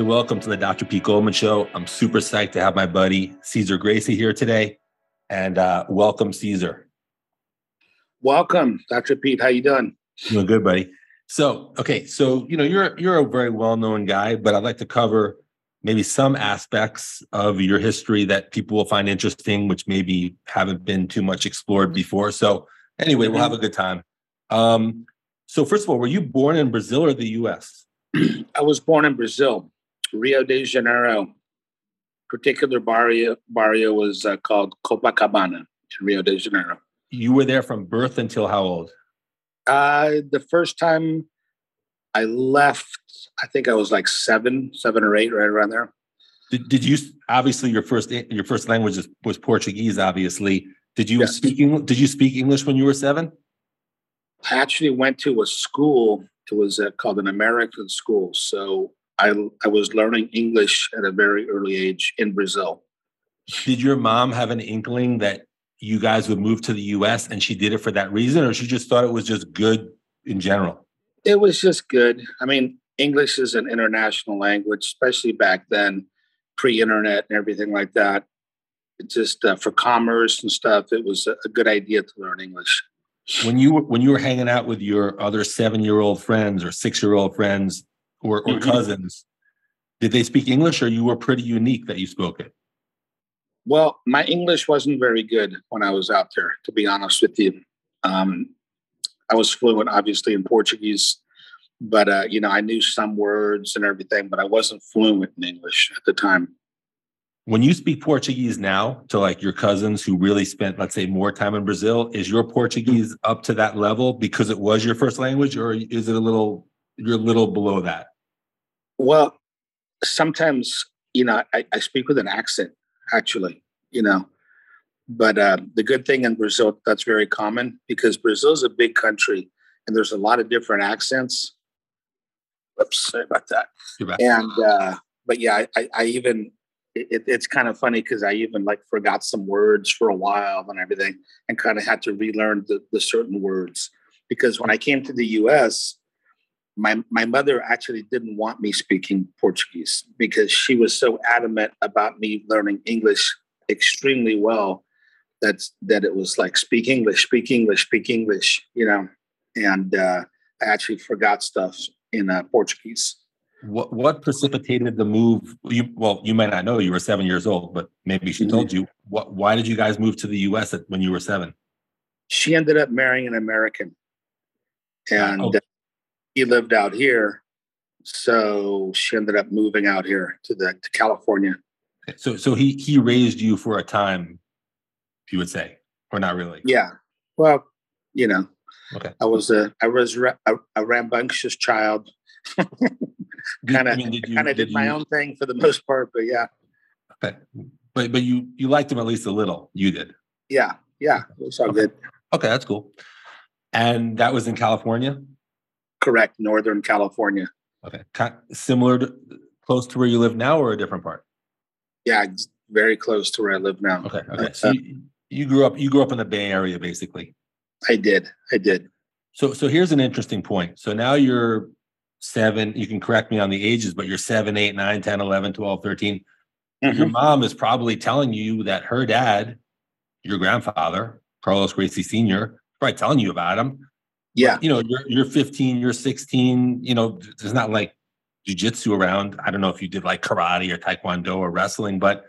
Welcome to the Dr. Pete Goldman Show. I'm super psyched to have my buddy Cesar Gracie here today. And uh, welcome, Cesar. Welcome, Dr. Pete. How you doing? Doing good, buddy. So, okay, so you know you're you're a very well-known guy, but I'd like to cover maybe some aspects of your history that people will find interesting, which maybe haven't been too much explored before. So, anyway, we'll have a good time. Um, so, first of all, were you born in Brazil or the U.S.? I was born in Brazil, Rio de Janeiro. Particular barrio barrio was uh, called Copacabana in Rio de Janeiro. You were there from birth until how old? Uh, the first time I left, I think I was like seven, seven or eight, right around there. Did, did you obviously your first your first language was Portuguese? Obviously, did you yes. speak Did you speak English when you were seven? I actually went to a school. It was uh, called an American school. So I I was learning English at a very early age in Brazil. Did your mom have an inkling that you guys would move to the US and she did it for that reason, or she just thought it was just good in general? It was just good. I mean, English is an international language, especially back then, pre internet and everything like that. It just uh, for commerce and stuff, it was a, good idea to learn English. When you were, when you were hanging out with your other seven year old friends or six year old friends or, or mm-hmm. cousins, did they speak English or you were pretty unique that you spoke it? Well, my English wasn't very good when I was out there, to be honest with you. Um, I was fluent, obviously, in Portuguese, but uh, you know, I knew some words and everything, but I wasn't fluent in English at the time. When you speak Portuguese now to like your cousins who really spent, let's say, more time in Brazil, is your Portuguese up to that level because it was your first language, or is it a little you're a little below that? Well, sometimes you know I, I speak with an accent actually, you know. But uh, the good thing in Brazil, that's very common because Brazil is a big country and there's a lot of different accents. Oops, sorry about that. And, uh, but yeah, I, I even, it, it's kind of funny because I even like forgot some words for a while and everything and kind of had to relearn the, the certain words. Because when I came to the US, my my mother actually didn't want me speaking Portuguese because she was so adamant about me learning English extremely well that's that it was like speak English, speak English, speak English, you know. And uh, I actually forgot stuff in uh, Portuguese. What what precipitated the move? You well, you might not know you were seven years old, but maybe she told you. What? Why did you guys move to the U.S. when you were seven? She ended up marrying an American, and oh he lived out here, so she ended up moving out here to the to California. So so he he raised you for a time, you would say, or not really? Yeah. Well, you know, okay. I was a I was a, a rambunctious child. kind of I mean, kind of did, did my you, own thing for the most part, but yeah. Okay. But but you you liked him at least a little. You did. Yeah. Yeah. It was all okay. good. Okay, that's cool. And that was in California? Correct, Northern California. Okay, similar to close to where you live now, or a different part? Yeah, very close to where I live now. Okay, okay. So uh, you, you grew up you grew up in the Bay Area, basically. I did. I did. So so here's an interesting point. So now you're seven. You can correct me on the ages, but you're seven, eight, nine, 10, 11, 12, 13. Mm-hmm. Your mom is probably telling you that her dad, your grandfather, Carlos Gracie Sr., probably telling you about him. Yeah. But, you know, you're you're 15, you're 16, you know, there's not like jujitsu around. I don't know if you did like karate or taekwondo or wrestling, but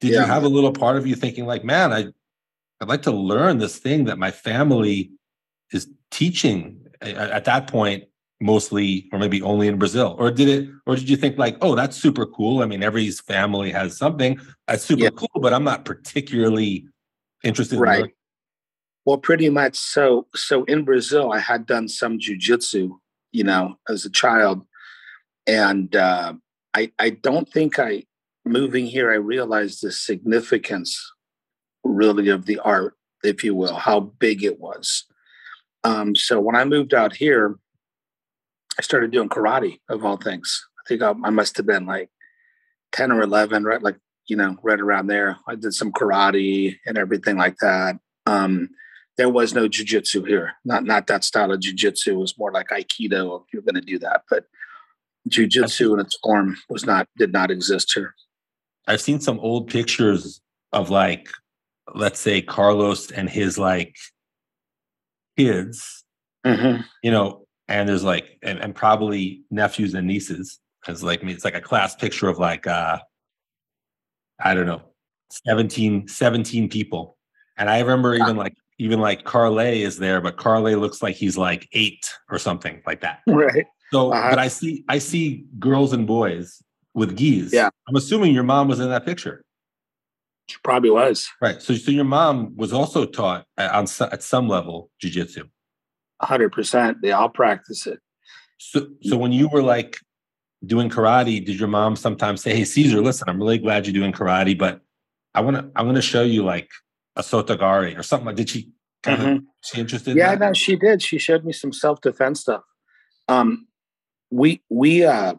did yeah. you have a little part of you thinking like, man, I I'd like to learn this thing that my family is teaching at that point mostly or maybe only in Brazil or did it or did you think like oh that's super cool I mean every family has something that's super yeah. cool but I'm not particularly interested right. in well, pretty much. So, so in Brazil, I had done some jujitsu, you know, as a child, and uh, I I don't think I moving here I realized the significance, really, of the art, if you will, how big it was. Um, so when I moved out here, I started doing karate of all things. I think I, I must have been like ten or eleven, right? Like you know, right around there. I did some karate and everything like that. Um, there was no jujitsu here. Not not that style of jujitsu. It was more like aikido if you're going to do that. But jujitsu in its form was not did not exist here. I've seen some old pictures of like, let's say Carlos and his like kids, mm-hmm. you know, and there's like, and, and probably nephews and nieces. Cause like, me, it's like a class picture of like, uh, I don't know, 17, 17 people. And I remember even like, even like Carley is there, but Carley looks like he's like eight or something like that. Right. So, uh-huh. but I see, I see girls and boys with gis. Yeah. I'm assuming your mom was in that picture. She probably was. Right. So, so your mom was also taught at, on at some level jujitsu. hundred percent. They all practice it. So, so when you were like doing karate, did your mom sometimes say, "Hey, Cesar, listen, I'm really glad you're doing karate, but I want to, I want to show you like a sotogari or something." Did she kind mm-hmm. of she interested? Yeah, in no, she did. She showed me some self defense stuff. Um, we we uh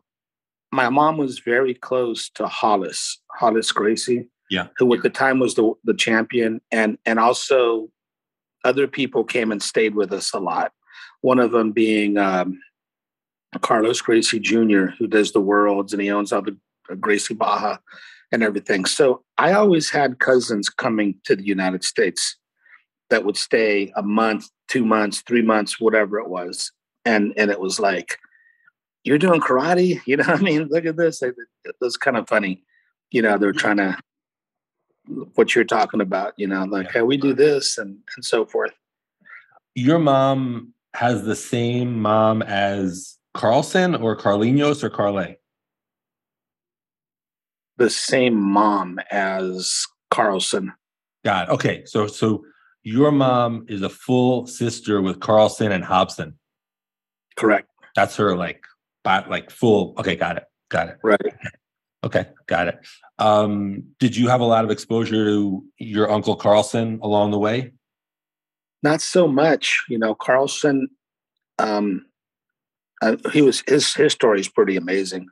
my mom was very close to Rolls, Rolls Gracie. Yeah. Who at the time was the the champion and and also other people came and stayed with us a lot. One of them being um, Carlos Gracie Jr., who does the worlds and he owns all the uh, Gracie Barra and everything. So I always had cousins coming to the United States that would stay a month, two months, three months, whatever it was. And and it was like, you're doing karate you know i mean look at this it, was kind of funny you know they're trying to what you're talking about you know like yeah. hey we do this and and so forth your mom has the same mom as carlson or carlinhos or carley the same mom as carlson got it. okay so so your mom is a full sister with carlson and robson correct that's her like but like full. Okay, got it. Got it. Right. Okay, got it. Um, did you have a lot of exposure to your uncle Carlson along the way? Not so much. You know, Carlson. Um, uh, he was his his story is pretty amazing.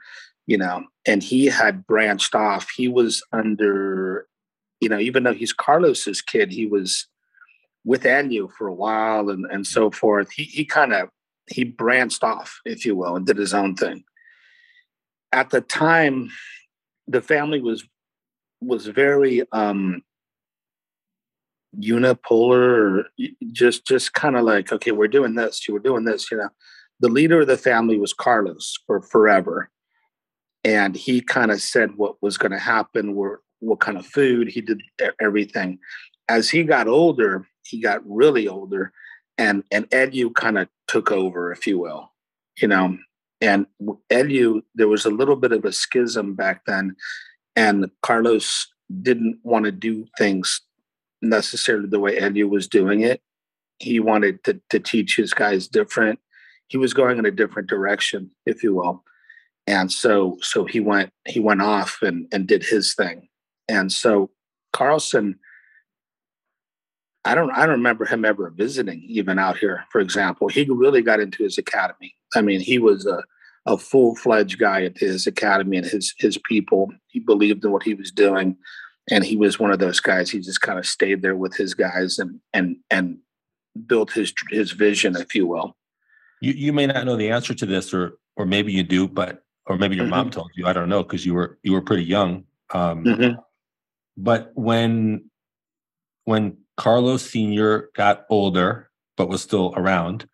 You know, and he had branched off. He was under, you know, even though he's Carlos's kid, he was with Anu for a while and and so forth. He he kind of he branched off, if you will, and did his own thing. At the time, the family was was very um, unipolar, just just kind of like, okay, we're doing this, you were doing this, you know. The leader of the family was Carlos for forever, and he kind of said what was going to happen, where what kind of food he did everything. As he got older, he got really older and and Helio kind of took over, if you will, you know. And Helio, there was a little bit of a schism back then, and Carlos didn't want to do things necessarily the way Helio was doing it. He wanted to to teach his guys different. He was going in a different direction, if you will. And so so he went he went off and and did his thing. And so Carlson I don't I don't remember him ever visiting even out here. For example, he really got into his academy. I mean, he was a a full fledged guy at his academy and his his people. He believed in what he was doing, and he was one of those guys. He just kind of stayed there with his guys and and and built his his vision, if you will. You you may not know the answer to this, or or maybe you do, but or maybe your mm-hmm. mom told you. I don't know because you were you were pretty young. Um, mm-hmm. But when when Carlos Sr. got older, but was still around,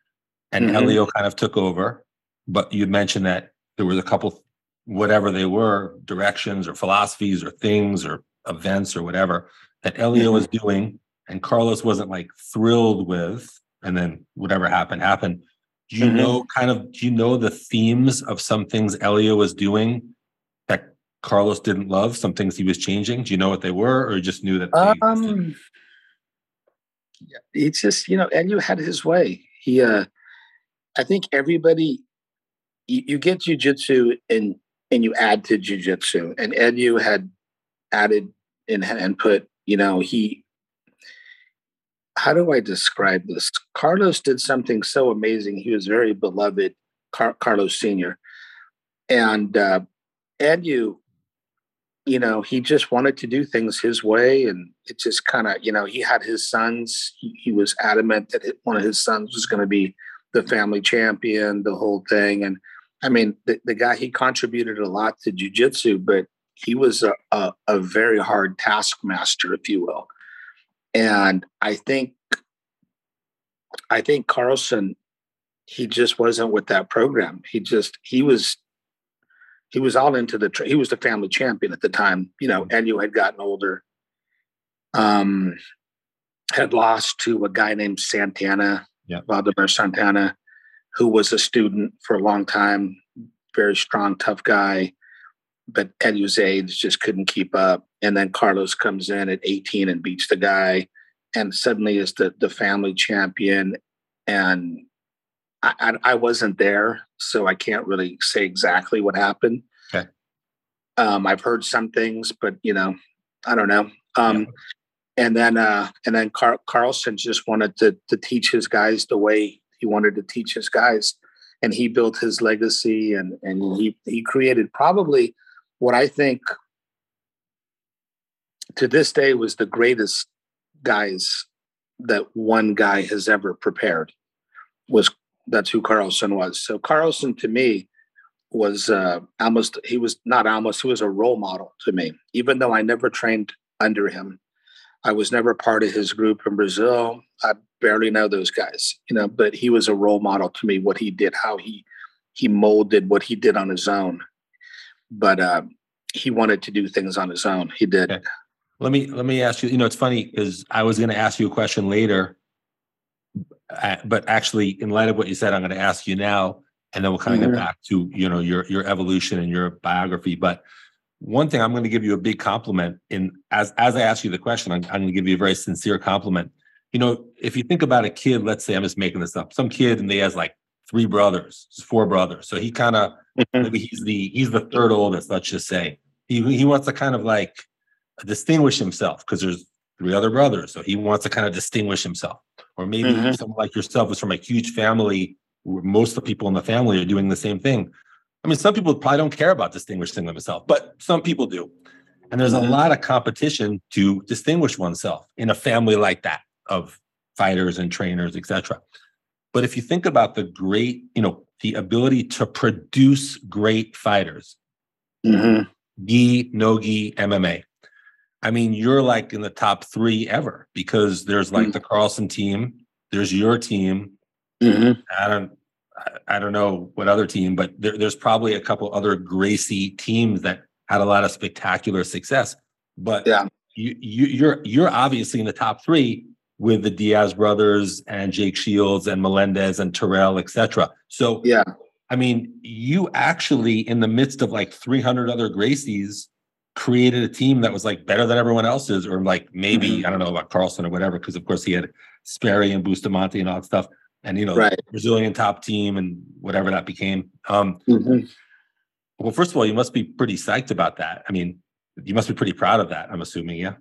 and mm-hmm. Helio kind of took over. But you mentioned that there was a couple, whatever they were, directions or philosophies or things or events or whatever that Helio mm-hmm. was doing, and Carlos wasn't like thrilled with. And then whatever happened, happened. Do you mm-hmm. know kind of, do you know the themes of some things Helio was doing that Carlos didn't love, some things he was changing? Do you know what they were, or just knew that? um, it's just you know, you had his way. He, uh, I think everybody, you, you get jujitsu and and you add to jujitsu, and Helio had added and and put, you know, he. How do I describe this? Carlos did something so amazing. He was very beloved, Car- Carlos Senior, and uh, you you know, he just wanted to do things his way. And it just kind of, you know, he had his sons. He, he was adamant that one of his sons was going to be the family champion, the whole thing. And I mean, the, the guy he contributed a lot to jujitsu, but he was a, a, a very hard taskmaster, if you will. And I think I think Carlson, he just wasn't with that program. He just he was he was all into the he was the family champion at the time. You know, and you had gotten older. Um, had lost to a guy named Santana, yeah. Valdemar Santana, who was a student for a long time, very strong, tough guy. But age just couldn't keep up. And then Carlos comes in at 18 and beats the guy and suddenly is the, the family champion. And I, I, I wasn't there, so I can't really say exactly what happened. Okay. Um, I've heard some things, but you know, I don't know. Um, yeah. And then, uh, and then Car- Carlson just wanted to to teach his guys the way he wanted to teach his guys, and he built his legacy, and and he he created probably what I think to this day was the greatest guys that one guy has ever prepared was that's who Carlson was. So Carlson to me was uh, almost he was not almost he was a role model to me. Even though I never trained under him, I was never part of his group in Brazil. I barely know those guys, you know. But he was a role model to me. What he did, how he he molded what he did on his own. But uh, he wanted to do things on his own. He did. Okay. Let me let me ask you. You know, it's funny because I was going to ask you a question later, but actually, in light of what you said, I'm going to ask you now, and then we'll kind of mm-hmm. get back to you know your your evolution and your biography. But one thing, I'm going to give you a big compliment. In as as I ask you the question, I'm, I'm going to give you a very sincere compliment. You know, if you think about a kid, let's say I'm just making this up, some kid and they has like three brothers, four brothers, so he kind of mm-hmm. maybe he's the he's the third oldest. Let's just say he he wants to kind of like distinguish himself because there's three other brothers. So he wants to kind of distinguish himself. Or maybe mm-hmm. someone like yourself is from a huge family where most of the people in the family are doing the same thing. I mean, some people probably don't care about distinguishing themselves, but some people do. And there's mm-hmm. a lot of competition to distinguish oneself in a family like that of fighters and trainers, etc. But if you think about the great, you know, the ability to produce great fighters, mm-hmm. gi, no gi, MMA, I mean, you're like in the top three ever because there's like mm-hmm. the Carlson team, there's your team. Mm-hmm. I don't, I don't know what other team, but there, there's probably a couple other Gracie teams that had a lot of spectacular success. But yeah, you, you you're you're obviously in the top three with the Diaz brothers and Jake Shields and Melendez and Terrell, etc. So yeah, I mean, you actually in the midst of like 300 other Gracies created a team that was like better than everyone else's, or like maybe mm-hmm. I don't know about Carlson or whatever, because of course he had Sperry and Bustamante and all that stuff, and you know right. Brazilian top team and whatever that became. Um, mm-hmm. Well, first of all, you must be pretty psyched about that. I mean, you must be pretty proud of that. I'm assuming, yeah.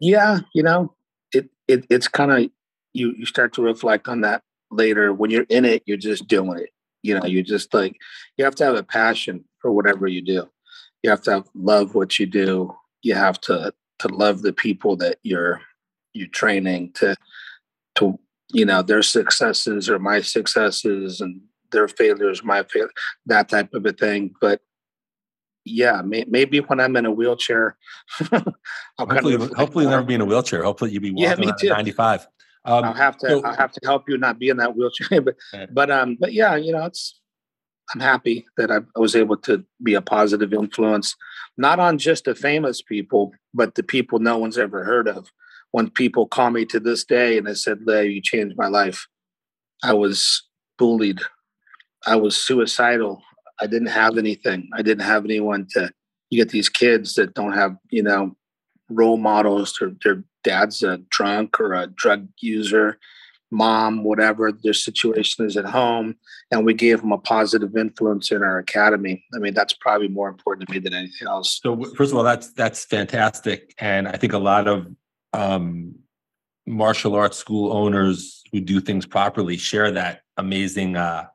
Yeah, you know, it it it's kind of you you start to reflect on that later. When you're in it, you're just doing it. You know, you're just like you have to have a passion for whatever you do you have to have, love what you do. You have to to love the people that you're you're training to to you know their successes or my successes and their failures my fail that type of a thing but yeah may, maybe when i'm in a wheelchair hopefully, kind of hopefully never be in a wheelchair hopefully you'll be walking yeah, me too. 95 um, i'll have to so, i'll have to help you not be in that wheelchair but but um but yeah you know it's I'm happy that I was able to be a positive influence, not on just the famous people, but the people no one's ever heard of. When people call me to this day and they said, Lay, you changed my life. I was bullied. I was suicidal. I didn't have anything. I didn't have anyone to you get these kids that don't have, you know, role models. Their, their dad's a drunk or a drug user mom, whatever their situation is at home, and we gave them a positive influence in our academy. I mean, that's probably more important to me than anything else. So, first of all, that's that's fantastic, and I think a lot of um, martial arts school owners who do things properly share that amazing uh,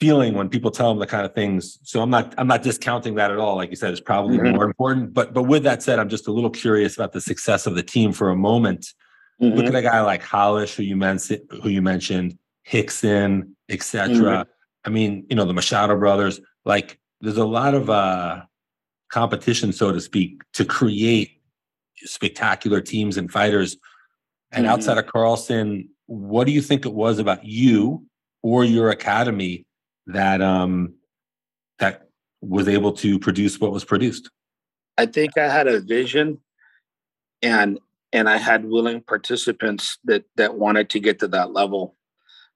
feeling when people tell them the kind of things. So I'm not I'm not discounting that at all. Like you said, it's probably mm-hmm. more important. But but with that said, I'm just a little curious about the success of the team for a moment. Mm-hmm. Look at a guy like Rolls, who you mentioned, who you mentioned, Rickson, etc. Mm-hmm. I mean, you know, the Machado brothers, like there's a lot of uh competition, so to speak, to create spectacular teams and fighters. And mm-hmm. outside of Carlson, what do you think it was about you or your academy that um that was able to produce what was produced? I think I had a vision and and I had willing participants that that wanted to get to that level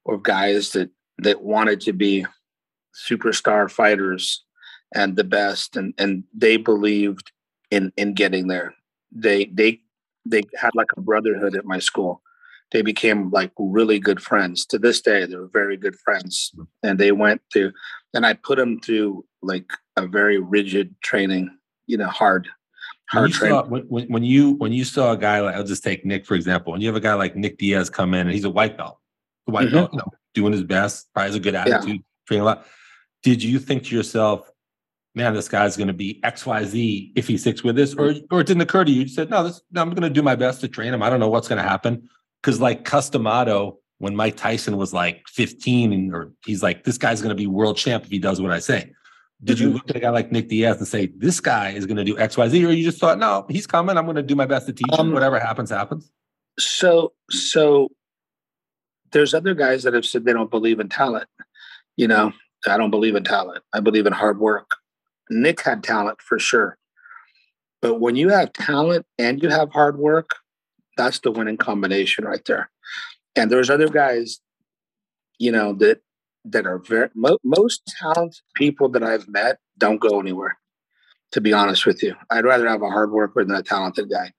of guys that that wanted to be superstar fighters and the best and and they believed in in getting there they they they had like a brotherhood at my school they became like really good friends to this day they're very good friends and they went through and i put them through like a very rigid training you know hard hard when you, saw, when, when you when you saw a guy like i'll just take nick for example and you have a guy like nick diaz come in and he's a white belt a white mm-hmm. belt you know, doing his best probably has a good attitude yeah. training a lot did you think to yourself man, this guy's going to be X, Y, Z if he sticks with this, or or it didn't occur to you? You said, no, this, no I'm going to do my best to train him. I don't know what's going to happen because like Cus D'Amato, when Mike Tyson was like 15, and, or he's like, this guy's going to be world champ if he does what I say. Did you mm-hmm. look at a guy like Nick Diaz and say, this guy is going to do X, Y, Z, or you just thought, no, he's coming. I'm going to do my best to teach him. Um, Whatever happens, happens. So, so there's other guys that have said they don't believe in talent. You know, I don't believe in talent. I believe in hard work. Nick had talent for sure. But when you have talent and you have hard work, that's the winning combination right there. And there's other guys, you know, that that are very mo- most talented people that I've met don't go anywhere. To be honest with you, I'd rather have a hard worker than a talented guy.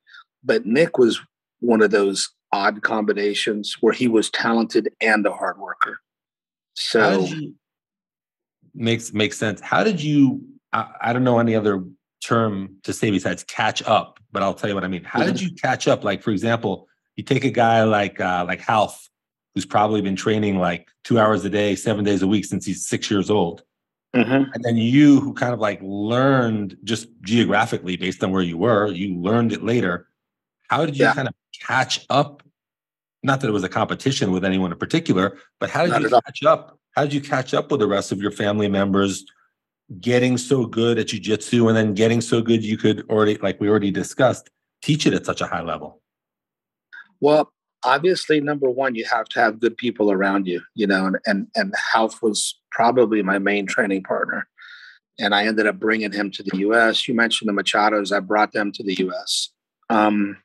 But Nick was one of those odd combinations where he was talented and a hard worker. So makes makes sense. How did you I, I, don't know any other term to say besides catch up, but I'll tell you what I mean. How did you catch up? Like, for example, you take a guy like uh, like Ralph, who's probably been training like two hours a day, seven days a week since he's six years old. Mm-hmm. And then you, who kind of like learned just geographically based on where you were, you learned it later. How did you yeah. kind of catch up? Not that it was a competition with anyone in particular, but how did Not you catch up? How did you catch up with the rest of your family members? Getting so good at jujitsu and then getting so good you could already, like we already discussed, teach it at such a high level? Well, obviously, number one, you have to have good people around you, you know, and and, and Ralph was probably my main training partner. And I ended up bringing him to the US. You mentioned the Machados, I brought them to the US. Um,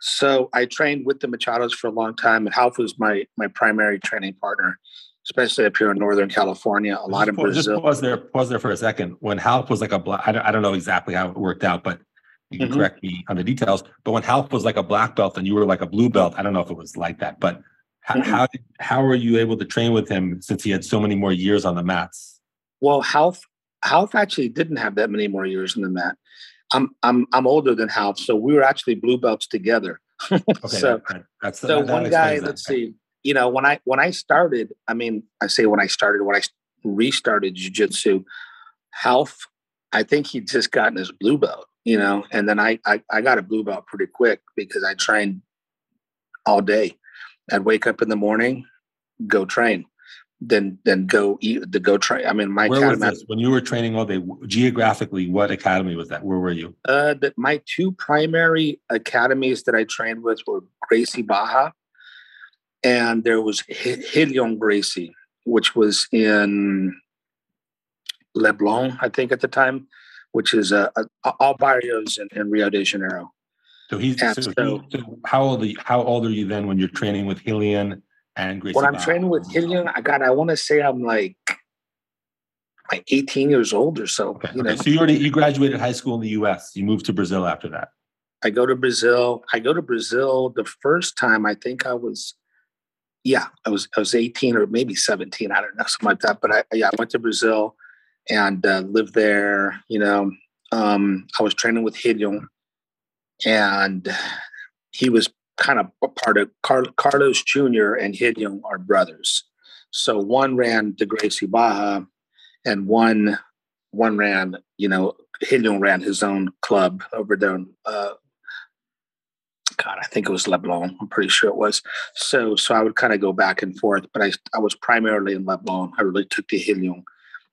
so I trained with the Machados for a long time, and Ralph was my my primary training partner especially up here in Northern California. A lot of Brazil. Just pause there, pause there for a second. When Ralph was like a black, I don't, I don't know exactly how it worked out, but you can mm-hmm. correct me on the details. But when Ralph was like a black belt and you were like a blue belt, I don't know if it was like that, but how mm-hmm. how, did, how were you able to train with him since he had so many more years on the mats? Well, Ralph Ralph actually didn't have that many more years on the mat. I'm I'm I'm older than Ralph, so we were actually blue belts together. okay, so that, that's so that, one guy. That. Let's see you know, when I when I started, I mean, I say when I started, when I restarted jujitsu, Ralph, I think he'd just gotten his blue belt, you know, and then I, I I got a blue belt pretty quick because I trained all day. I'd wake up in the morning, go train, then then go eat the go train. I mean, my where academy, was this? when you were training all day geographically. What academy was that? Where were you? Uh, the, my two primary academies that I trained with were Gracie Barra and there was Rilion Gracie, which was in Leblon, I think, at the time, which is uh, all barrios in, in, Rio de Janeiro. So he's so, so, he, so, how old are you, how old are you then when you're training with Rilion and Gracie? When I'm training with Rilion, I got I want to say I'm like like 18 years old or so. Okay. You know? okay. So you already you graduated high school in the U.S. You moved to Brazil after that. I go to Brazil. I go to Brazil the first time. I think I was yeah, I was I was 18 or maybe 17, I don't know, something like that. But I yeah, I went to Brazil and uh, lived there. You know, um, I was training with Rilion, and he was kind of part of Car- Carlos Jr. and Rilion are brothers. So one ran the Gracie Barra, and one one ran, you know, Rilion ran his own club over there uh, God, I think it was Leblon. I'm pretty sure it was. So, so I would kind of go back and forth, but I, I was primarily in Leblon. I really took to Rilion,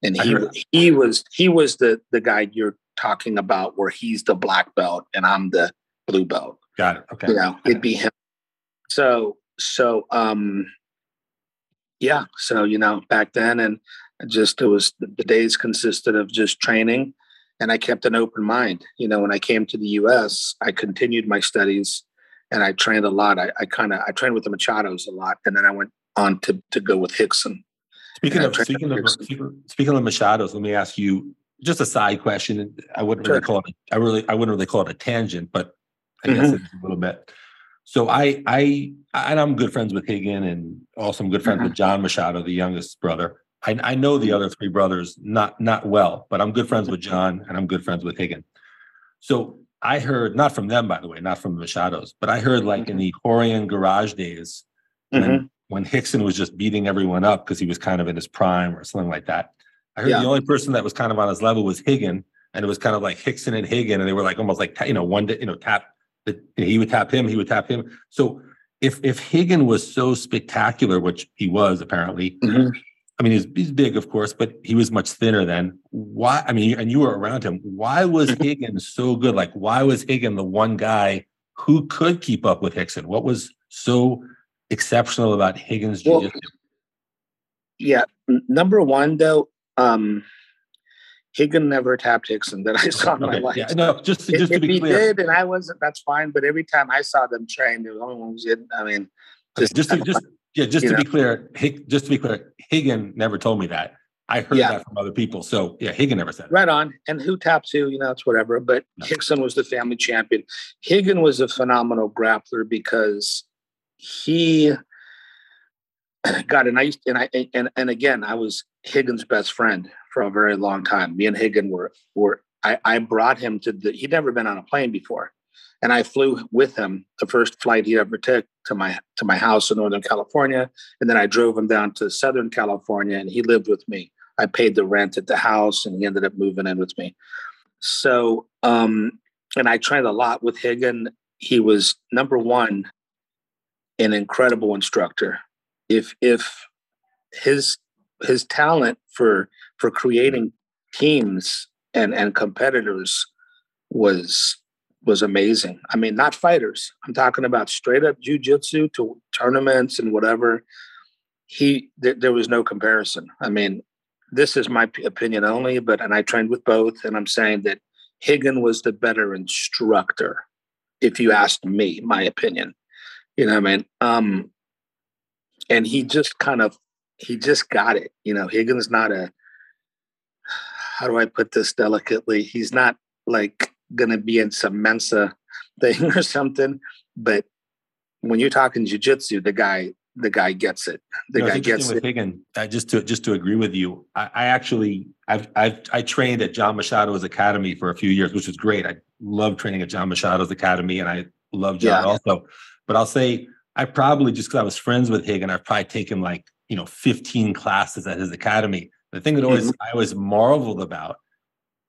and he, he was, he was the the guy you're talking about, where he's the black belt and I'm the blue belt. Got it. Okay. You know, it'd be him. So, so, um, yeah. So you know, back then, and just it was the days consisted of just training and I kept an open mind. You know, when I came to the U.S., I continued my studies, and I trained a lot. I, I kind of I trained with the Machados a lot, and then I went on to to go with Rickson. Speaking of speaking of speaking of Machados, let me ask you just a side question. I wouldn't sure. really call it. I really I wouldn't really call it a tangent, but I mm-hmm. guess it's a little bit. So I I and I'm good friends with Rigan, and also I'm good friends mm-hmm. with John Machado, the youngest brother. I, I know the other three brothers not not well, but I'm good friends with John and I'm good friends with Rigan. So I heard not from them, by the way, not from the Machados, but I heard like in the Rorion garage days when, mm-hmm. when Rickson was just beating everyone up because he was kind of in his prime or something like that. I heard yeah. the only person that was kind of on his level was Rigan, and it was kind of like Rickson and Rigan, and they were like almost like you know one day you know tap he would tap him, he would tap him. So if if Rigan was so spectacular, which he was apparently, mm-hmm. I mean, he's, he's big, of course, but he was much thinner then. Why? I mean, and you were around him. Why was mm-hmm. So good? Like, why was Rigan the one guy who could keep up with Rickson? What was so exceptional about Rigan's well? Yeah, number one though, um, Rigan never tapped Rickson that I saw in my life. Yeah, no, just just if, to be if clear, he did, and I wasn't. That's fine. But every time I saw them train, they were the only ones did. I mean, just just to, just yeah, just to know? be clear, Hig, just to be clear, Rigan never told me that. I heard yeah. that from other people. So yeah, Rigan never said. it. Right on. And who taps who, you know, it's whatever. But no. Rickson was the family champion. Rigan was a phenomenal grappler because he got a nice and I and and again I was Rigan's best friend for a very long time. Me and Rigan were were I, I brought him to the he'd never been on a plane before and I flew with him the first flight he ever took to my to my house in Northern California, and then I drove him down to Southern California, and he lived with me. I paid the rent at the house, and he ended up moving in with me. So, um, and I trained a lot with Rigan. He was number one, an incredible instructor. If if his his talent for for creating teams and and competitors was was amazing. I mean, not fighters. I'm talking about straight up jujitsu to tournaments and whatever. He th- there was no comparison. I mean, this is my p- opinion only, but and I trained with both, and I'm saying that Rigan was the better instructor. If you asked me, my opinion, you know, what I mean, um, and he just kind of he just got it. You know, Rigan's not a how do I put this delicately? He's not like going to be in some Mensa thing or something. But when you're talking jujitsu, the guy the guy gets it. The know, guy gets it. Rigan, uh, just to just to agree with you, I, I, actually I've I've I trained at John Machado's academy for a few years, which was great. I love training at John Machado's academy, and I love John yeah. also. But I'll say I probably just because I was friends with Rigan, I've probably taken like you know 15 classes at his academy. The thing that always mm-hmm. I always marveled about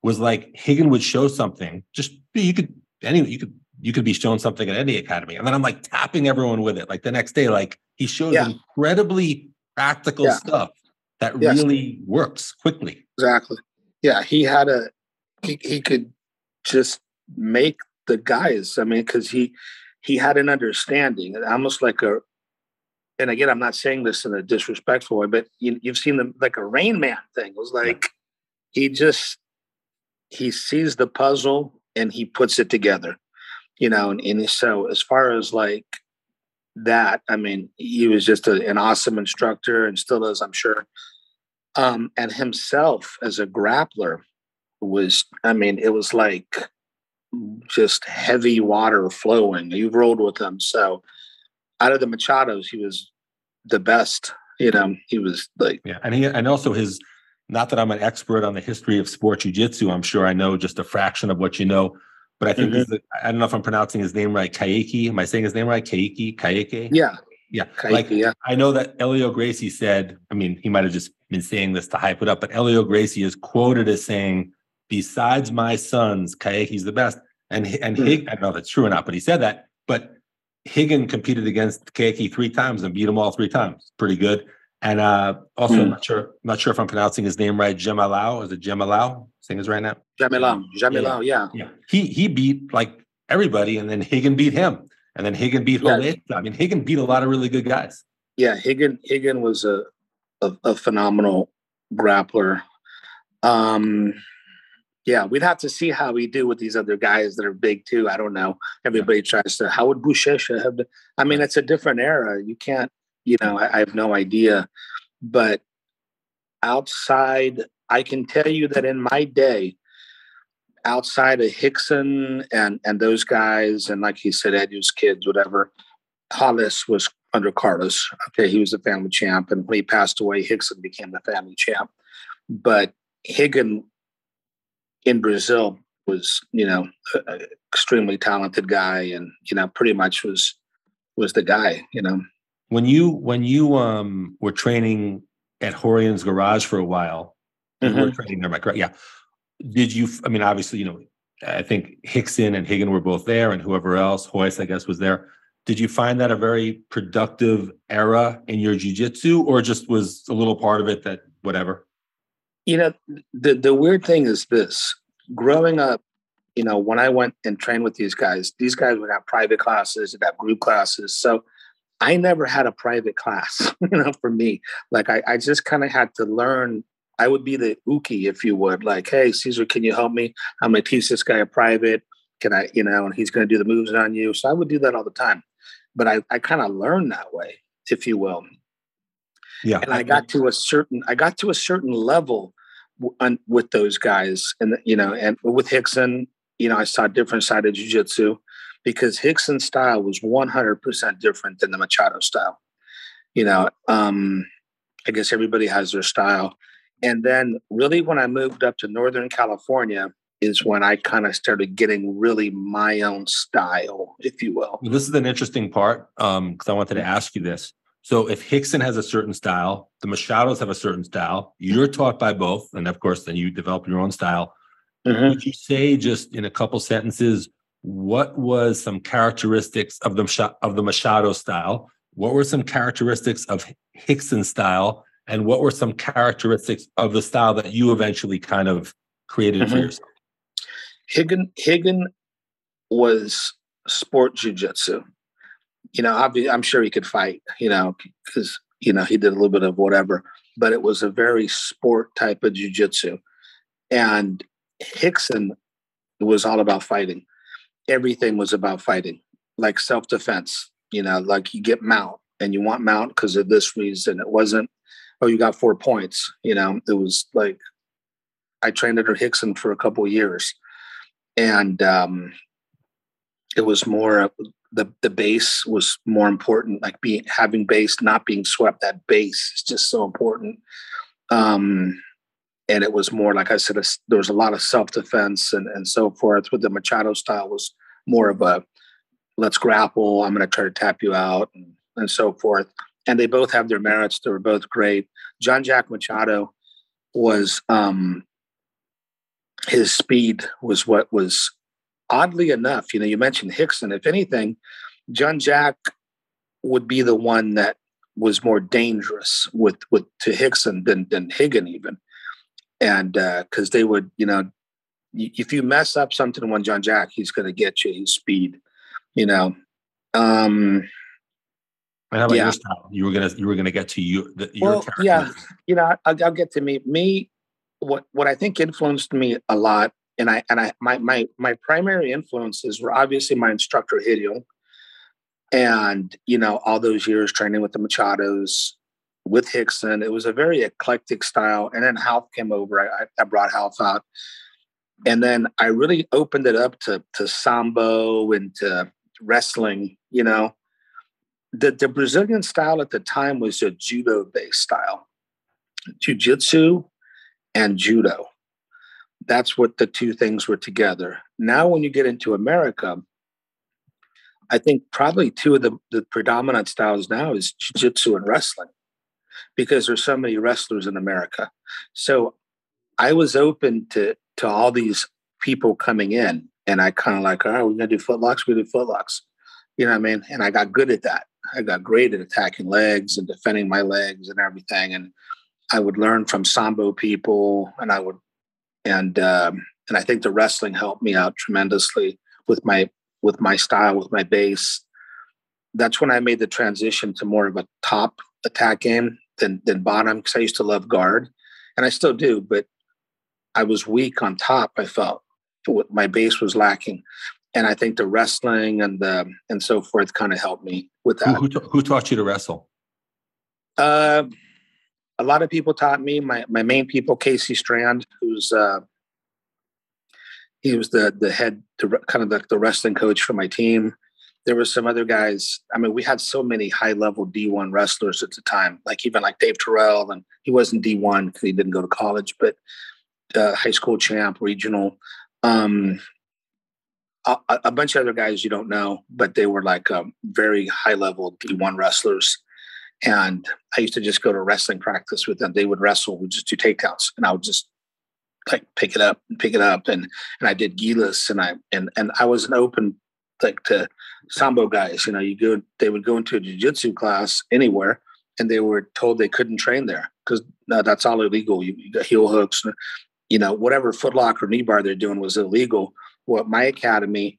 was like Rigan would show something. Just you could anyway, you could you could be shown something at any academy, and then I'm like tapping everyone with it. Like the next day, like he shows yeah. incredibly practical yeah. stuff that yes. really works quickly. Exactly. Yeah, he had a he, he could just make the guys. I mean, because he he had an understanding, almost like a. And again, I'm not saying this in a disrespectful way, but you, have seen them like a Rain Man thing. It was like yeah. he just he sees the puzzle and he puts it together you know and, and so as far as like that i mean he was just a, an awesome instructor and still is i'm sure. Um and himself as a grappler was i mean it was like just heavy water flowing. You've rolled with him. So out of the machados he was the best you know he was like yeah and he and also his not that I'm an expert on the history of sport jiu-jitsu. I'm sure I know just a fraction of what you know. But I think mm-hmm. I don't know if I'm pronouncing his name right. Kaiki. Am I saying his name right? Kaiki? Kaike? Yeah. Yeah. Kaiki, like yeah. I know that Helio Gracie said, I mean, he might have just been saying this to hype it up, but Helio Gracie is quoted as saying, besides my sons, Kaiki's the best. And and mm-hmm. I don't know if it's true or not, but he said that. But Rigan competed against Keiki three times and beat him all three times. Pretty good. And uh, also, mm. I'm not sure, I'm not sure if I'm pronouncing his name right. Jemalau, is it Jemalau? Saying his right now? Jemalau, Jemalau, yeah. yeah. yeah. He he beat like everybody, and then Rigan beat him, and then Rigan beat yeah. I mean, Rigan beat a lot of really good guys. Yeah, Rigan Rigan was a a, a phenomenal grappler. Um, yeah, we'd have to see how we do with these other guys that are big too. I don't know. Everybody tries to. How would Buchecha have? I mean, it's a different era. You can't. You know, I, I have no idea. But outside, I can tell you that in my day, outside of rickson and and those guys, and like he said, Helio's kids, whatever, Rolls was under Carlos. Okay, he was the family champ, and when he passed away, rickson became the family champ. But Rigan in Brazil was, you know, an extremely talented guy, and you know, pretty much was was the guy. You know, when you when you um were training at Rorion's garage for a while, mm-hmm. you were training there, right? Yeah. Did you? I mean, obviously, you know, I think Rickson and Rigan were both there, and whoever else, Royce, I guess, was there. Did you find that a very productive era in your jujitsu, or just was a little part of it that whatever? You know, the the weird thing is this: growing up, you know, when I went and trained with these guys, these guys would have private classes, would have group classes. So I never had a private class, you know, for me. Like I, I just kind of had to learn. I would be the uke, if you would, like, hey, Cesar, can you help me? I'm gonna teach this guy a private. Can I, you know, and he's gonna do the moves on you. So I would do that all the time. But I, I kind of learned that way, if you will. Yeah. And I got to a certain I got to a certain level w- with those guys, and you know, and with Rickson, you know, I saw a different side of jujitsu because Rickson's style was 100% different than the Machado style. You know, um, I guess everybody has their style. And then, really, when I moved up to Northern California, is when I kind of started getting really my own style, if you will. This is an interesting part because um, I wanted to ask you this. So if Hickson has a certain style, the Machados have a certain style, you're taught by both, and of course, then you develop your own style. Mm-hmm. Would you say just in a couple sentences what was some characteristics of the of the Machado style? What were some characteristics of Rickson style, and what were some characteristics of the style that you eventually kind of created mm-hmm. for yourself? Rigan Rigan was sport jujitsu you know, I'm sure he could fight, you know, because, you know, he did a little bit of whatever, but it was a very sport type of jujitsu. And Rickson was all about fighting. Everything was about fighting, like self defense, you know, like you get mount and you want mount because of this reason. It wasn't, oh, you got four points, you know, it was like, I trained under Rickson for a couple years. And um, it was more the the base was more important. Like being having base, not being swept. That base is just so important. Um, and it was more like I said. There was a lot of self defense and and so forth. With the Machado style was more of a let's grapple. I'm going to try to tap you out and, and so forth. And they both have their merits. They were both great. Jean Jacques Machado was um, his speed was what was oddly enough, you know, you mentioned Rickson. If anything, Jean Jacques would be the one that was more dangerous with with to Rickson than than Rigan even, and because uh, they would, you know, if you mess up something on Jean Jacques, he's going to get you. His speed, you know. Um, and how about yeah. your style? You were gonna you were gonna get to you. The, well, yeah, you know, I'll, I'll get to me. Me, what what I think influenced me a lot and I and I my my my primary influences were obviously my instructor Helio, and you know all those years training with the Machados, with Rickson. It was a very eclectic style, and then Ralph came over. I, I brought Ralph out, and then I really opened it up to to sambo and to wrestling. You know, the the Brazilian style at the time was a judo based style, jiu-jitsu and judo that's what the two things were together. Now, when you get into America, I think probably two of the, the predominant styles now is jiu-jitsu and wrestling because there's so many wrestlers in America. So I was open to to all these people coming in and I kind of like, all right, we're gonna do footlocks, we do footlocks. You know what I mean? And I got good at that. I got great at attacking legs and defending my legs and everything. And I would learn from sambo people, and I would, and um, and I think the wrestling helped me out tremendously with my with my style, with my base. That's when I made the transition to more of a top attack game than than bottom because I used to love guard, and I still do, but I was weak on top. I felt my base was lacking, and I think the wrestling and the and so forth kind of helped me with that. Who, who, who taught you to wrestle? Uh, a lot of people taught me. My my main people, Casey Strand, who's uh, he was the the head, the, kind of the, the wrestling coach for my team. There were some other guys. I mean, we had so many high level D1 wrestlers at the time, like even like Dave Terrell, and he wasn't D1 because he didn't go to college, but uh, high school champ, regional. Um, a, a, bunch of other guys you don't know, but they were like um, very high level D1 wrestlers. And I used to just go to wrestling practice with them. They would wrestle, we just do takedowns, and I would just like pick it up and pick it up. And and I did gilas, and I and and I was an open like to sambo guys. You know, you go, they would go into a jiu-jitsu class anywhere, and they were told they couldn't train there because no, that's all illegal. You, you got heel hooks, you know, whatever footlock or knee bar they're doing was illegal. Well, my academy,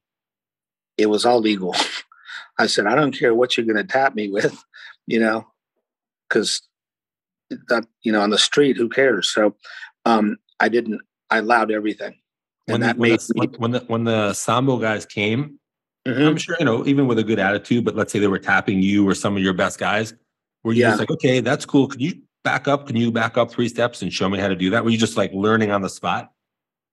it was all legal. I said, I don't care what you're going to tap me with, you know, because that you know on the street who cares so um i didn't i allowed everything when that when made the, when the when the sambo guys came mm-hmm. i'm sure you know even with a good attitude but let's say they were tapping you or some of your best guys were you yeah. just like okay that's cool can you back up can you back up three steps and show me how to do that were you just like learning on the spot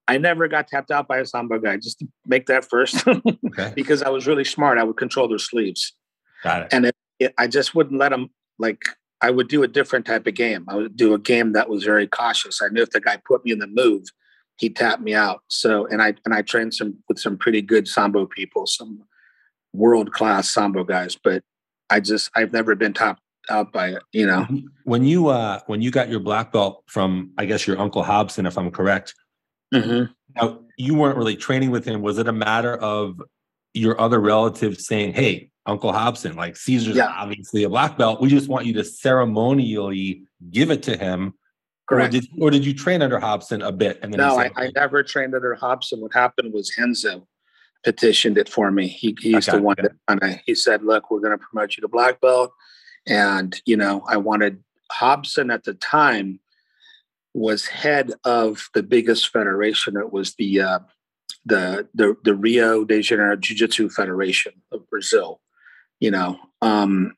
I never got tapped out by a sambo guy. Just to make that first, okay. because I was really smart. I would control their sleeves. Got it. And it, it, I just wouldn't let them like I would do a different type of game. I would do a game that was very cautious. I knew if the guy put me in the move, he tapped me out. So and I and I trained some with some pretty good sambo people, some world class sambo guys. But I just I've never been topped out by it. You know. When you uh when you got your black belt from I guess your uncle Robson, if I'm correct. Mm-hmm. Now you weren't really training with him. Was it a matter of your other relatives saying, "Hey, Uncle Robson. Like Cesar's yeah. obviously a black belt. We just want you to ceremonially give it to him. Correct. Or did, or did you train under Robson a bit? And then no, said, I, I, never trained under Robson. What happened was Renzo petitioned it for me. He, he's okay, the one that kind of he said, "Look, we're going to promote you to black belt," and you know, I wanted Robson at the time was head of the biggest federation. It was the uh, the the the Rio de Janeiro Jiu Jitsu Federation of Brazil, you know um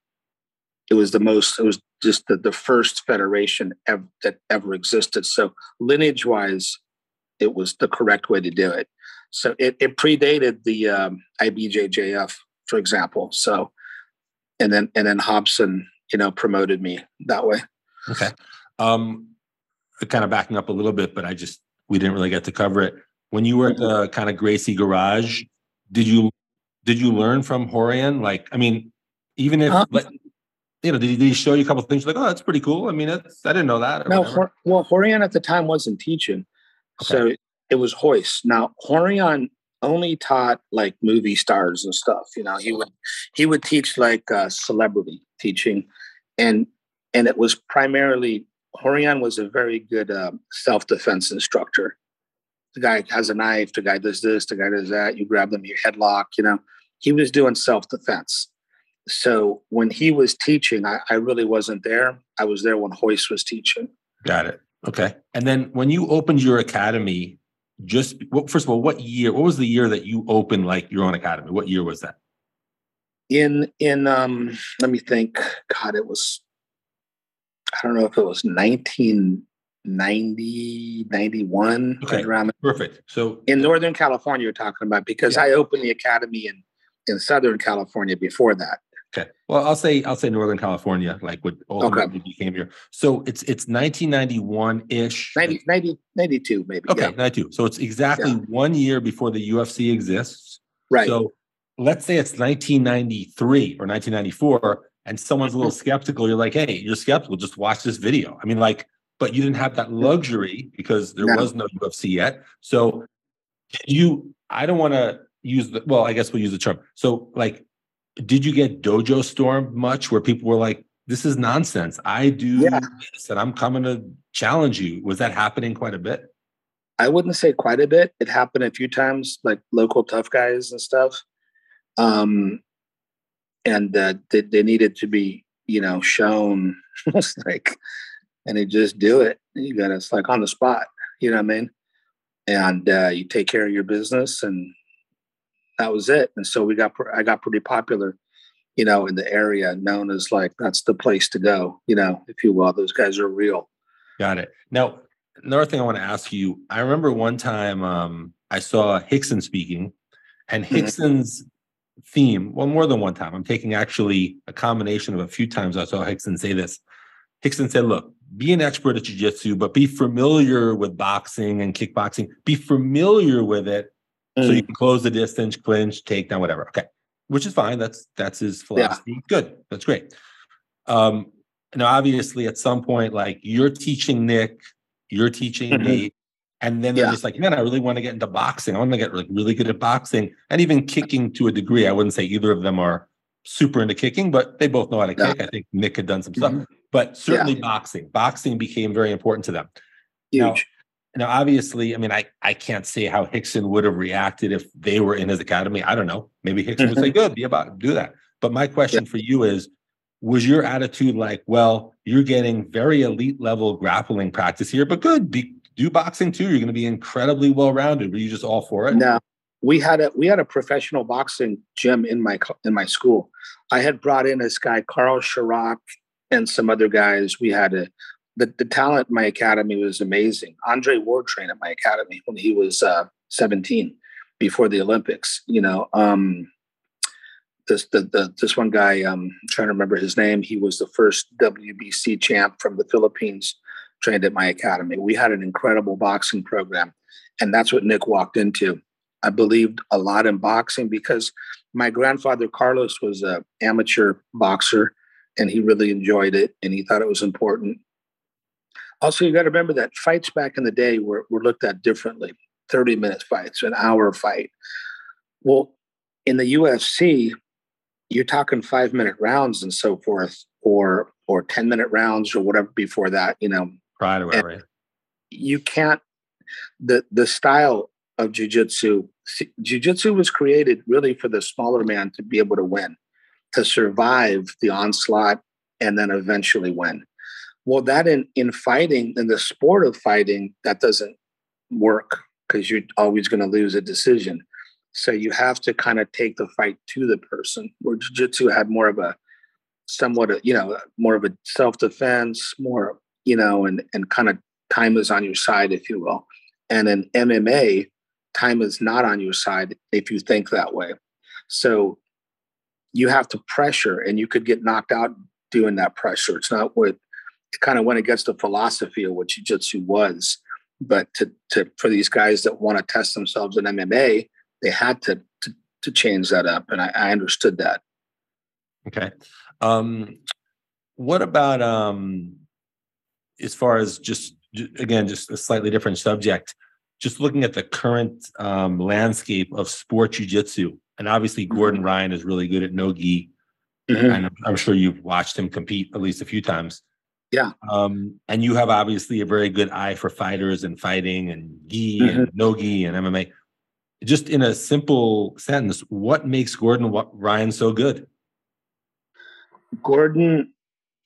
it was the most it was just the, the first federation ever, that ever existed. So lineage wise it was the correct way to do it. So it, it predated the um, ibjjf for example. So and then and then robson you know promoted me that way. Okay. Um kind of backing up a little bit but i just we didn't really get to cover it. When you were at the kind of gracie garage did you did you learn from Rorion? Like, I mean, even if uh, you know, did he, did he, show you a couple of things? Like, oh, that's pretty cool. I mean, it's, I didn't know that. No, Hor- well, Rorion at the time wasn't teaching, okay. so it was Royce. Now, Rorion only taught like movie stars and stuff. You know, he would he would teach like uh, celebrity teaching, and and it was primarily Rorion was a very good um, self defense instructor the guy has a knife, the guy does this, the guy does that, you grab them, you headlock, you know. He was doing self defense. So when he was teaching, I, I, really wasn't there. I was there when Royce was teaching. Got it. Okay. And then when you opened your academy, just well, first of all, what year? What was the year that you opened like your own academy? What year was that? In in um, let me think. God, it was. I don't know if it was nineteen 90, 91. Okay, around perfect. So in Northern California, you're talking about because yeah. I opened the academy in in Southern California before that. Okay. Well, I'll say I'll say Northern California, like what ultimately okay. became here. So it's it's 1991 ish. 90, 90, 92 maybe. Okay, yeah. 92. So it's exactly yeah. one year before the UFC exists. Right. So let's say it's 1993 or 1994, and someone's a little mm-hmm. skeptical. You're like, hey, you're skeptical. Just watch this video. I mean, like but you didn't have that luxury because there no. was no UFC yet. So you, I don't want to use the, well, I guess we'll use the term. So like, did you get dojo storm much where people were like, this is nonsense. I do yeah. this and I'm coming to challenge you. Was that happening quite a bit? I wouldn't say quite a bit. It happened a few times, like local tough guys and stuff. Um, and uh, they, they needed to be, you know, shown like, and they just do it. You got it's like on the spot, you know what I mean? And uh, you take care of your business, and that was it. And so we got, I got pretty popular, you know, in the area, known as like that's the place to go, you know, if you will. Those guys are real. Got it. Now, another thing I want to ask you. I remember one time um, I saw Rickson speaking, and mm-hmm. Theme, well, more than one time. I'm taking actually a combination of a few times I saw Rickson say this. Rickson said, look, be an expert at jiu-jitsu, but be familiar with boxing and kickboxing. Be familiar with it. So you can close the distance, clinch, take down, whatever. Okay. Which is fine. That's that's his philosophy. Yeah. Good. That's great. Um, now obviously at some point, like you're teaching Nick, you're teaching mm-hmm. Nate, and then they're yeah. just like, man, I really want to get into boxing. I want to get like really good at boxing and even kicking to a degree. I wouldn't say either of them are super into kicking, but they both know how to kick. I think Nick had done some mm-hmm. stuff, but certainly yeah. boxing. Boxing became very important to them. Huge. Now, now, obviously, I mean, I, I can't say how Rickson would have reacted if they were in his academy. I don't know. Maybe Rickson would say, mm-hmm. good, be about do that. But my question yeah. for you is, was your attitude like, well, you're getting very elite level grappling practice here, but good, be do boxing too? You're going to be incredibly well rounded. Were you just all for it? No, we had a we had a professional boxing gym in my in my school. I had brought in this guy Carl Sharrock and some other guys. We had a the, the talent in my academy was amazing. Andre Ward trained at my academy when he was uh, 17 before the Olympics. You know, um, this the, the this one guy. Um, I'm trying to remember his name. He was the first WBC champ from the Philippines trained at my academy. We had an incredible boxing program. And that's what Nick walked into. I believed a lot in boxing because my grandfather Carlos was an amateur boxer and he really enjoyed it and he thought it was important. Also, you got to remember that fights back in the day were, were looked at differently 30 minute fights, an hour fight. Well, in the UFC, you're talking five minute rounds and so forth, or or 10 minute rounds or whatever before that, you know, Right or whatever. You can't the the style of jujitsu. Jujitsu was created really for the smaller man to be able to win, to survive the onslaught, and then eventually win. Well, that in in fighting, in the sport of fighting, that doesn't work because you're always going to lose a decision. So you have to kind of take the fight to the person. Where jiu-jitsu had more of a somewhat, a, you know, more of a self-defense, more you know, and and kind of time is on your side, if you will. And in MMA, time is not on your side if you think that way. So you have to pressure, and you could get knocked out doing that pressure. It's not what kind of went against the philosophy of what jiu-jitsu was. But to, to for these guys that want to test themselves in MMA, they had to to, to change that up, and I, I understood that. Okay. Um, what about um, as far as just again, just a slightly different subject, just looking at the current um, landscape of sport jujitsu, and obviously mm-hmm. Gordon Ryan is really good at no gi, mm-hmm. and I'm, I'm, sure you've watched him compete at least a few times. Yeah, um, and you have obviously a very good eye for fighters and fighting and gi mm-hmm. and no gi and MMA. Just in a simple sentence, what makes Gordon Ryan so good? Gordon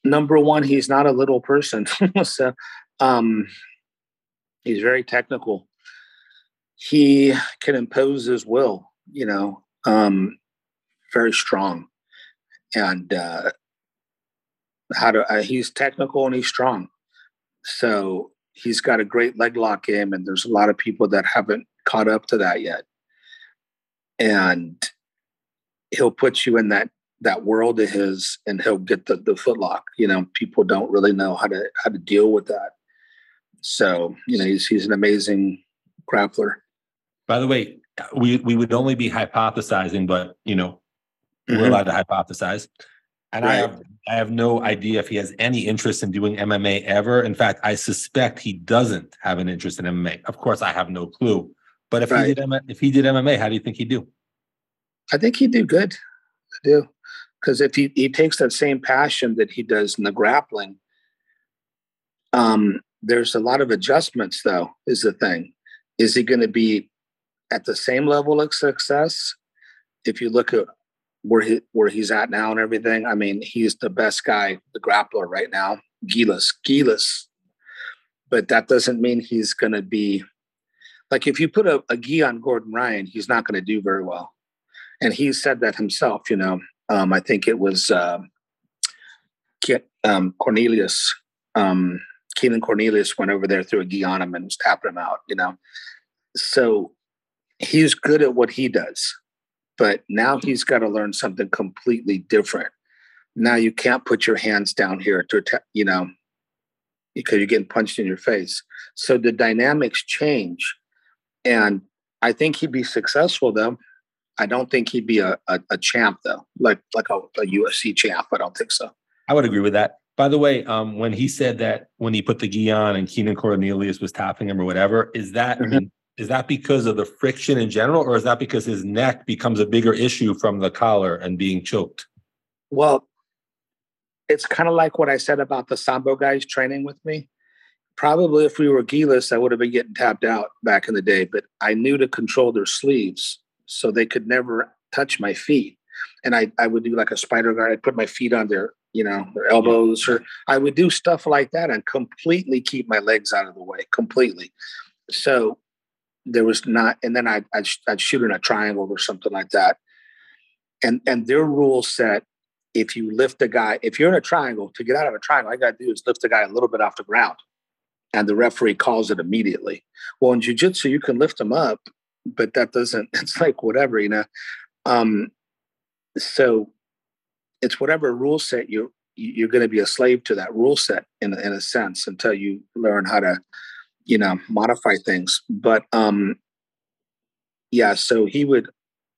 number one, he's not a little person. so um, he's very technical. He can impose his will, you know, um, very strong. And uh, how to, uh, he's technical and he's strong. So he's got a great leg lock game, and there's a lot of people that haven't caught up to that yet. And he'll put you in that that world of his and he'll get the, the footlock. You know, people don't really know how to how to deal with that. So, you know, he's he's an amazing grappler. By the way, we we would only be hypothesizing, but you know, mm-hmm. we're allowed to hypothesize. And right. I have I have no idea if he has any interest in doing MMA ever. In fact, I suspect he doesn't have an interest in MMA. Of course, I have no clue. But if right. he did if he did MMA, how do you think he'd do? I think he'd do good. I do. because if he, he takes that same passion that he does in the grappling, um, there's a lot of adjustments though, is the thing. Is he going to be at the same level of success? If you look at where he where he's at now and everything, I mean, he's the best guy, the grappler right now. Gilas, Gilas. But that doesn't mean he's going to be like if you put a, a gi on Gordon Ryan, he's not going to do very well. And he said that himself, you know. Um, I think it was uh, um, Cornelius, um, Keenan Cornelius went over there threw a gi on him and was tapping him out, you know. So he's good at what he does, but now he's got to learn something completely different. Now you can't put your hands down here to, attack, you know, because you're getting punched in your face. So the dynamics change. And I think he'd be successful though. I don't think he'd be a, a, a champ though, like like a, a, UFC champ. I don't think so. I would agree with that. By the way, um, when he said that when he put the gi on and Keenan Cornelius was tapping him or whatever, is that mm-hmm. I mean, is that because of the friction in general, or is that because his neck becomes a bigger issue from the collar and being choked? Well, it's kind of like what I said about the Sambo guys training with me. Probably if we were giless, I would have been getting tapped out back in the day, but I knew to control their sleeves so they could never touch my feet. And I, I would do like a spider guard. I'd put my feet on their, you know, their elbows, or I would do stuff like that and completely keep my legs out of the way, completely. So there was not, and then I'd, I'd, I'd shoot in a triangle or something like that. And and their rule set if you lift a guy, if you're in a triangle, to get out of a triangle, all you got to do is lift the guy a little bit off the ground. And the referee calls it immediately. Well, in jujitsu, you can lift them up, but that doesn't, it's like whatever, you know. Um, so it's whatever rule set you you're going to be a slave to that rule set in in a sense until you learn how to, you know, modify things. But um, yeah, so he would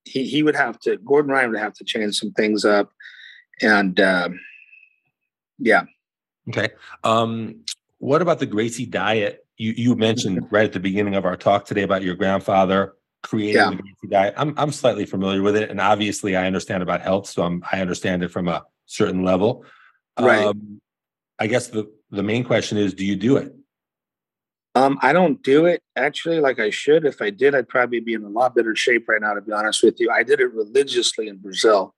he he would have to Gordon Ryan would have to change some things up and um, yeah. Okay. Um, what about the Gracie diet? You you mentioned right at the beginning of our talk today about your grandfather creating yeah. the Gracie diet. I'm I'm slightly familiar with it, and obviously I understand about health, so I'm I understand it from a certain level. Right. Um, I guess the the main question is, do you do it? Um, I don't do it actually like I should. If I did, I'd probably be in a lot better shape right now. To be honest with you, I did it religiously in Brazil,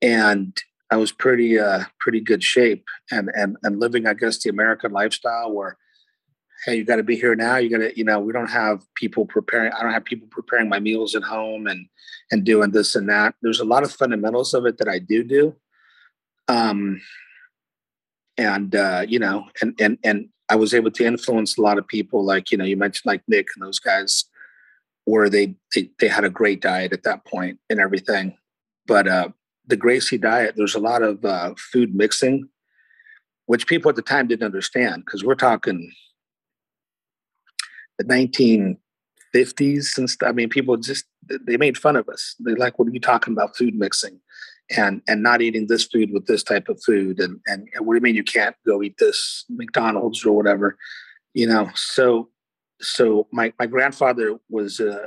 and I was pretty uh, pretty good shape and and and living, I guess, the American lifestyle where hey, you got to be here now. You got to, you know, we don't have people preparing. I don't have people preparing my meals at home and and doing this and that. There's a lot of fundamentals of it that I do do. Um, and uh, you know, and and and I was able to influence a lot of people, like you know, you mentioned like Nick and those guys, where they they, they had a great diet at that point and everything. But uh, the Gracie diet, there's a lot of uh, food mixing, which people at the time didn't understand because we're talking the 1950s and stuff. I mean, people just they made fun of us. They like, "What are you talking about food mixing?" And and not eating this food with this type of food and, and and what do you mean you can't go eat this McDonald's or whatever, you know? So so my my grandfather was uh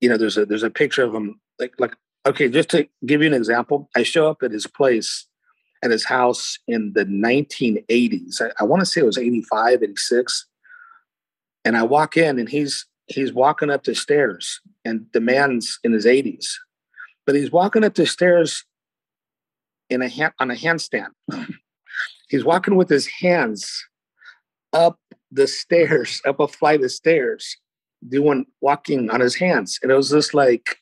you know there's a there's a picture of him like like okay, just to give you an example, I show up at his place at his house in the 1980s. I, I want to say it was 85, 86. And I walk in and he's he's walking up the stairs and the man's in his 80s. But he's walking up the stairs in a hand, on a handstand. he's walking with his hands up the stairs, up a flight of stairs, doing walking on his hands. And it was just like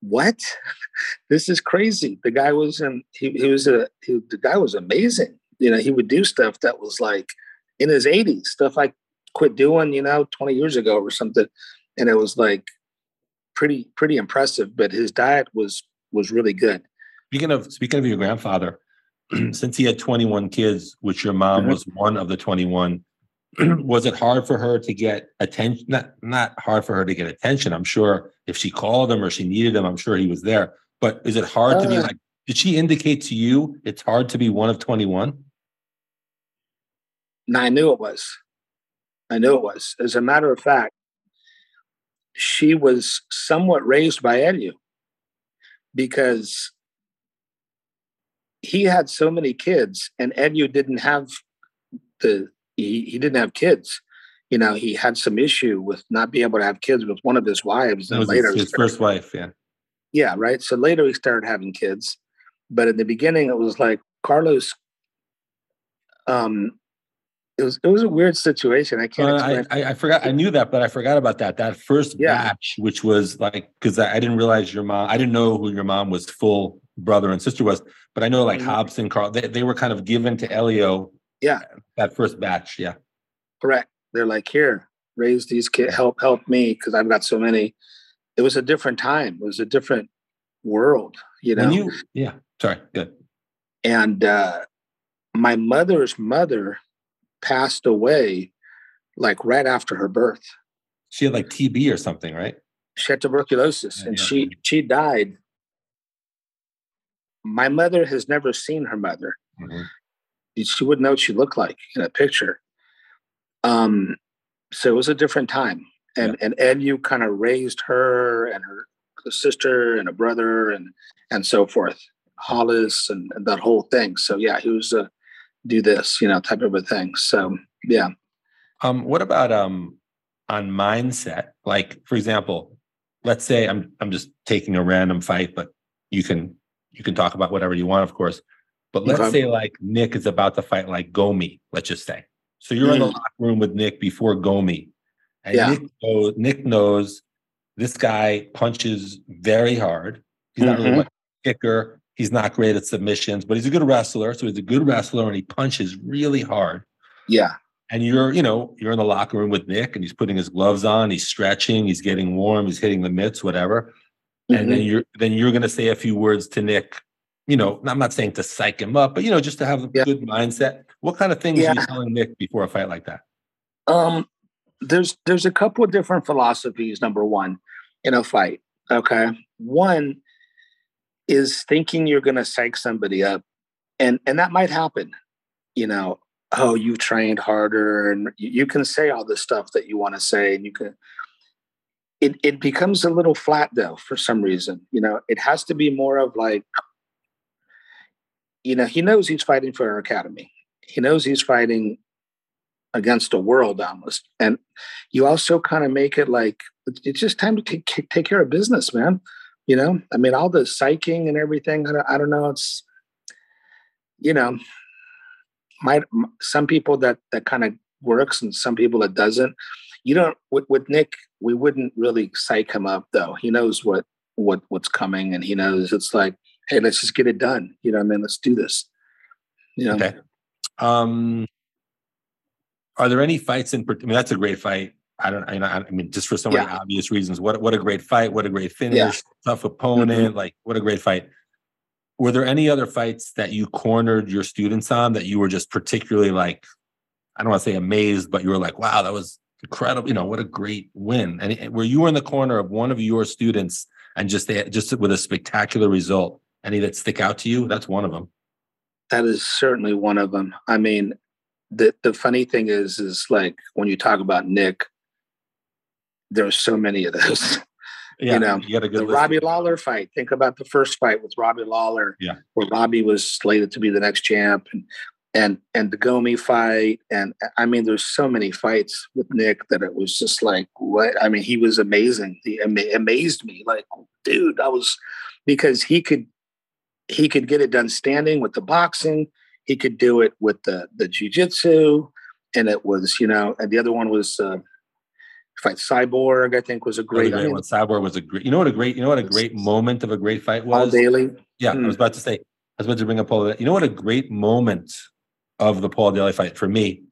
what? this is crazy. The guy was in, he, he was a, he, the guy was amazing. You know, he would do stuff that was like in his 80s, stuff I quit doing, you know, 20 years ago or something. And it was like pretty, pretty impressive, but his diet was, was really good. Speaking of, speaking of your grandfather, since he had 21 kids, which your mom was one of the 21, was it hard for her to get attention? Not not hard for her to get attention. I'm sure if she called him or she needed him, I'm sure he was there. But is it hard uh, to be uh. like? Did she indicate to you it's hard to be one of 21? I knew it was. I knew it was. As a matter of fact, she was somewhat raised by Edu because he had so many kids, and Edu didn't have the he, he didn't have kids. You know, he had some issue with not being able to have kids with one of his wives. And later, his, his first wife, yeah, yeah, right. So later he started having kids, but in the beginning it was like Carlos. Um, it was it was a weird situation. I can't. I, I, I forgot. I knew that, but I forgot about that. That first yeah. batch, which was like because I, I, didn't realize your mom. I didn't know who your mom was full brother and sister was, but I know like mm-hmm. Robson, Carl. They, they were kind of given to Helio. Yeah, that first batch. Yeah, correct. They're like here, raise these kids, help help me because I've got so many. It was a different time. It was a different world. You know. You, yeah. Sorry. Good. And uh, my mother's mother passed away like right after her birth. She had like TB or something, right? She had tuberculosis yeah, and yeah. she she died. My mother has never seen her mother. Mm-hmm. She wouldn't know what she looked like in a picture. Um, so it was a different time. And yeah. and Edu kind of raised her and her sister and a brother and and so forth. Rolls and, and that whole thing. So yeah, he was a do this, you know, type of a thing. So yeah. Um, what about um on mindset? Like, for example, let's say I'm I'm just taking a random fight, but you can you can talk about whatever you want, of course. But let's okay. say like Nick is about to fight like Gomi, let's just say. So you're mm. in the mm. locker room with Nick before Gomi. And yeah. Nick, knows, Nick knows this guy punches very hard. He's mm-hmm. not really mm-hmm. a kicker. He's not great at submissions, but he's a good wrestler. So he's a good wrestler and he punches really hard. Yeah. And you're, you know, you're in the locker room with Nick and he's putting his gloves on, he's stretching, he's getting warm, he's hitting the mitts, whatever. Mm-hmm. And then mm-hmm. you're then you're gonna say a few words to Nick. You know, I'm not saying to psych him up, but you know, just to have a yeah. good mindset. What kind of things yeah. are you telling Nick before a fight like that? Um, there's there's a couple of different philosophies. Number one, in a fight. Okay, one is thinking you're going to psych somebody up and and that might happen you know oh you trained harder and you, can say all the stuff that you want to say and you can it, it becomes a little flat though for some reason you know? It has to be more of like you know he knows he's fighting for our academy. He knows he's fighting against a world almost and you also kind of make it like it's just time to take, take care of business man you know? I mean all the psyching and everything i don't, I don't know it's you know might some people that that kind of works and some people that doesn't. You don't with, with nick we wouldn't really psych him up though. He knows what what what's coming and he knows it's like hey let's just get it done. You know i mean? Let's do this. You know? Okay. Um are there any fights in i mean that's a great fight I don't, I, I mean, just for so many yeah. obvious reasons. What what a great fight! What a great finish! Yeah. Tough opponent! Mm-hmm. Like what a great fight! Were there any other fights that you cornered your students on that you were just particularly like, I don't want to say amazed, but you were like, wow, that was incredible! You know, what a great win! And where you were in the corner of one of your students and just they just with a spectacular result, any that stick out to you? That's one of them. That is certainly one of them. I mean, the the funny thing is, is like when you talk about Nick there's so many of those. Yeah, you know, you the Robbie Lawler fight. Think about the first fight with Robbie Lawler, yeah, where Robbie was slated to be the next champ, and and and the Gomi fight, and I mean, there's so many fights with Nick that it was just like, what? I mean, he was amazing. He ama- amazed me, like, dude, I was because he could he could get it done standing with the boxing. He could do it with the the jujitsu, and it was you know, and the other one was. Uh, fight Cyborg, I think was a great, great one. Cyborg was a great. You know what a great. You know what a great moment of a great fight was. Paul Daley. Yeah, mm. I was hmm. about to say. I was about to bring up Paul. You know what a great moment of the Paul Daley fight for me.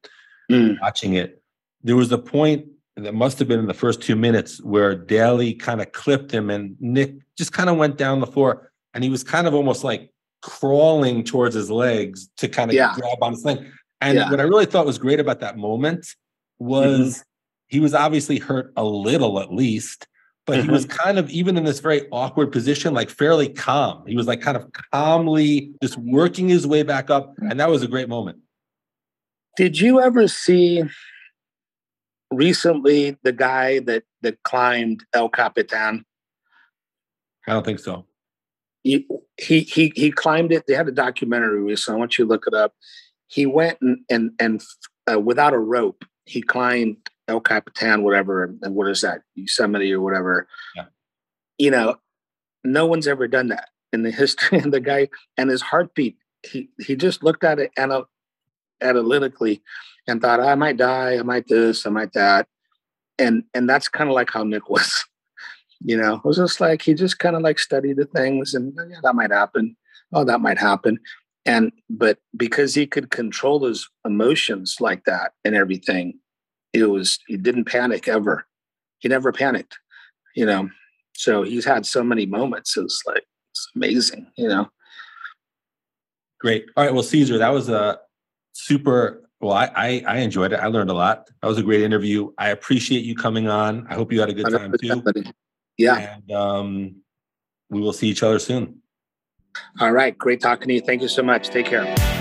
Mm. Watching it, there was a point that must have been in the first two minutes where Daley kind of clipped him, and Nick just kind of went down the floor, and he was kind of almost like crawling towards his legs to kind of yeah. grab on his thing. And yeah. what I really thought was great about that moment was mm-hmm he was obviously hurt a little at least, but he was mm-hmm. kind of even in this very awkward position, like fairly calm. He was like kind of calmly just working his way back up. And that was a great moment. Did you ever see recently the guy that that climbed El Capitan? I don't think so. he he he he climbed it. They had a documentary recently. I want you to look it up. He went and and and uh, without a rope, he climbed El Capitan, whatever, and what is that, Yosemite or whatever. Yeah. You know, no one's ever done that in the history. And the guy and his heartbeat, he he just looked at it anal- analytically and thought, I might die, I might this, I might that. And and that's kind of like how Nick was. You know, it was just like he just kind of like studied the things and oh, yeah, that might happen. Oh, that might happen. And but because he could control his emotions like that and everything, it was he didn't panic ever. He never panicked, you know. So he's had so many moments. It's like it's amazing, you know. Great. All right. Well, Cesar, that was a super well, I, I, I enjoyed it. I learned a lot. That was a great interview. I appreciate you coming on. I hope you had a good time too. Yeah. And um, we will see each other soon. All right. Great talking to you. Thank you so much. Take care.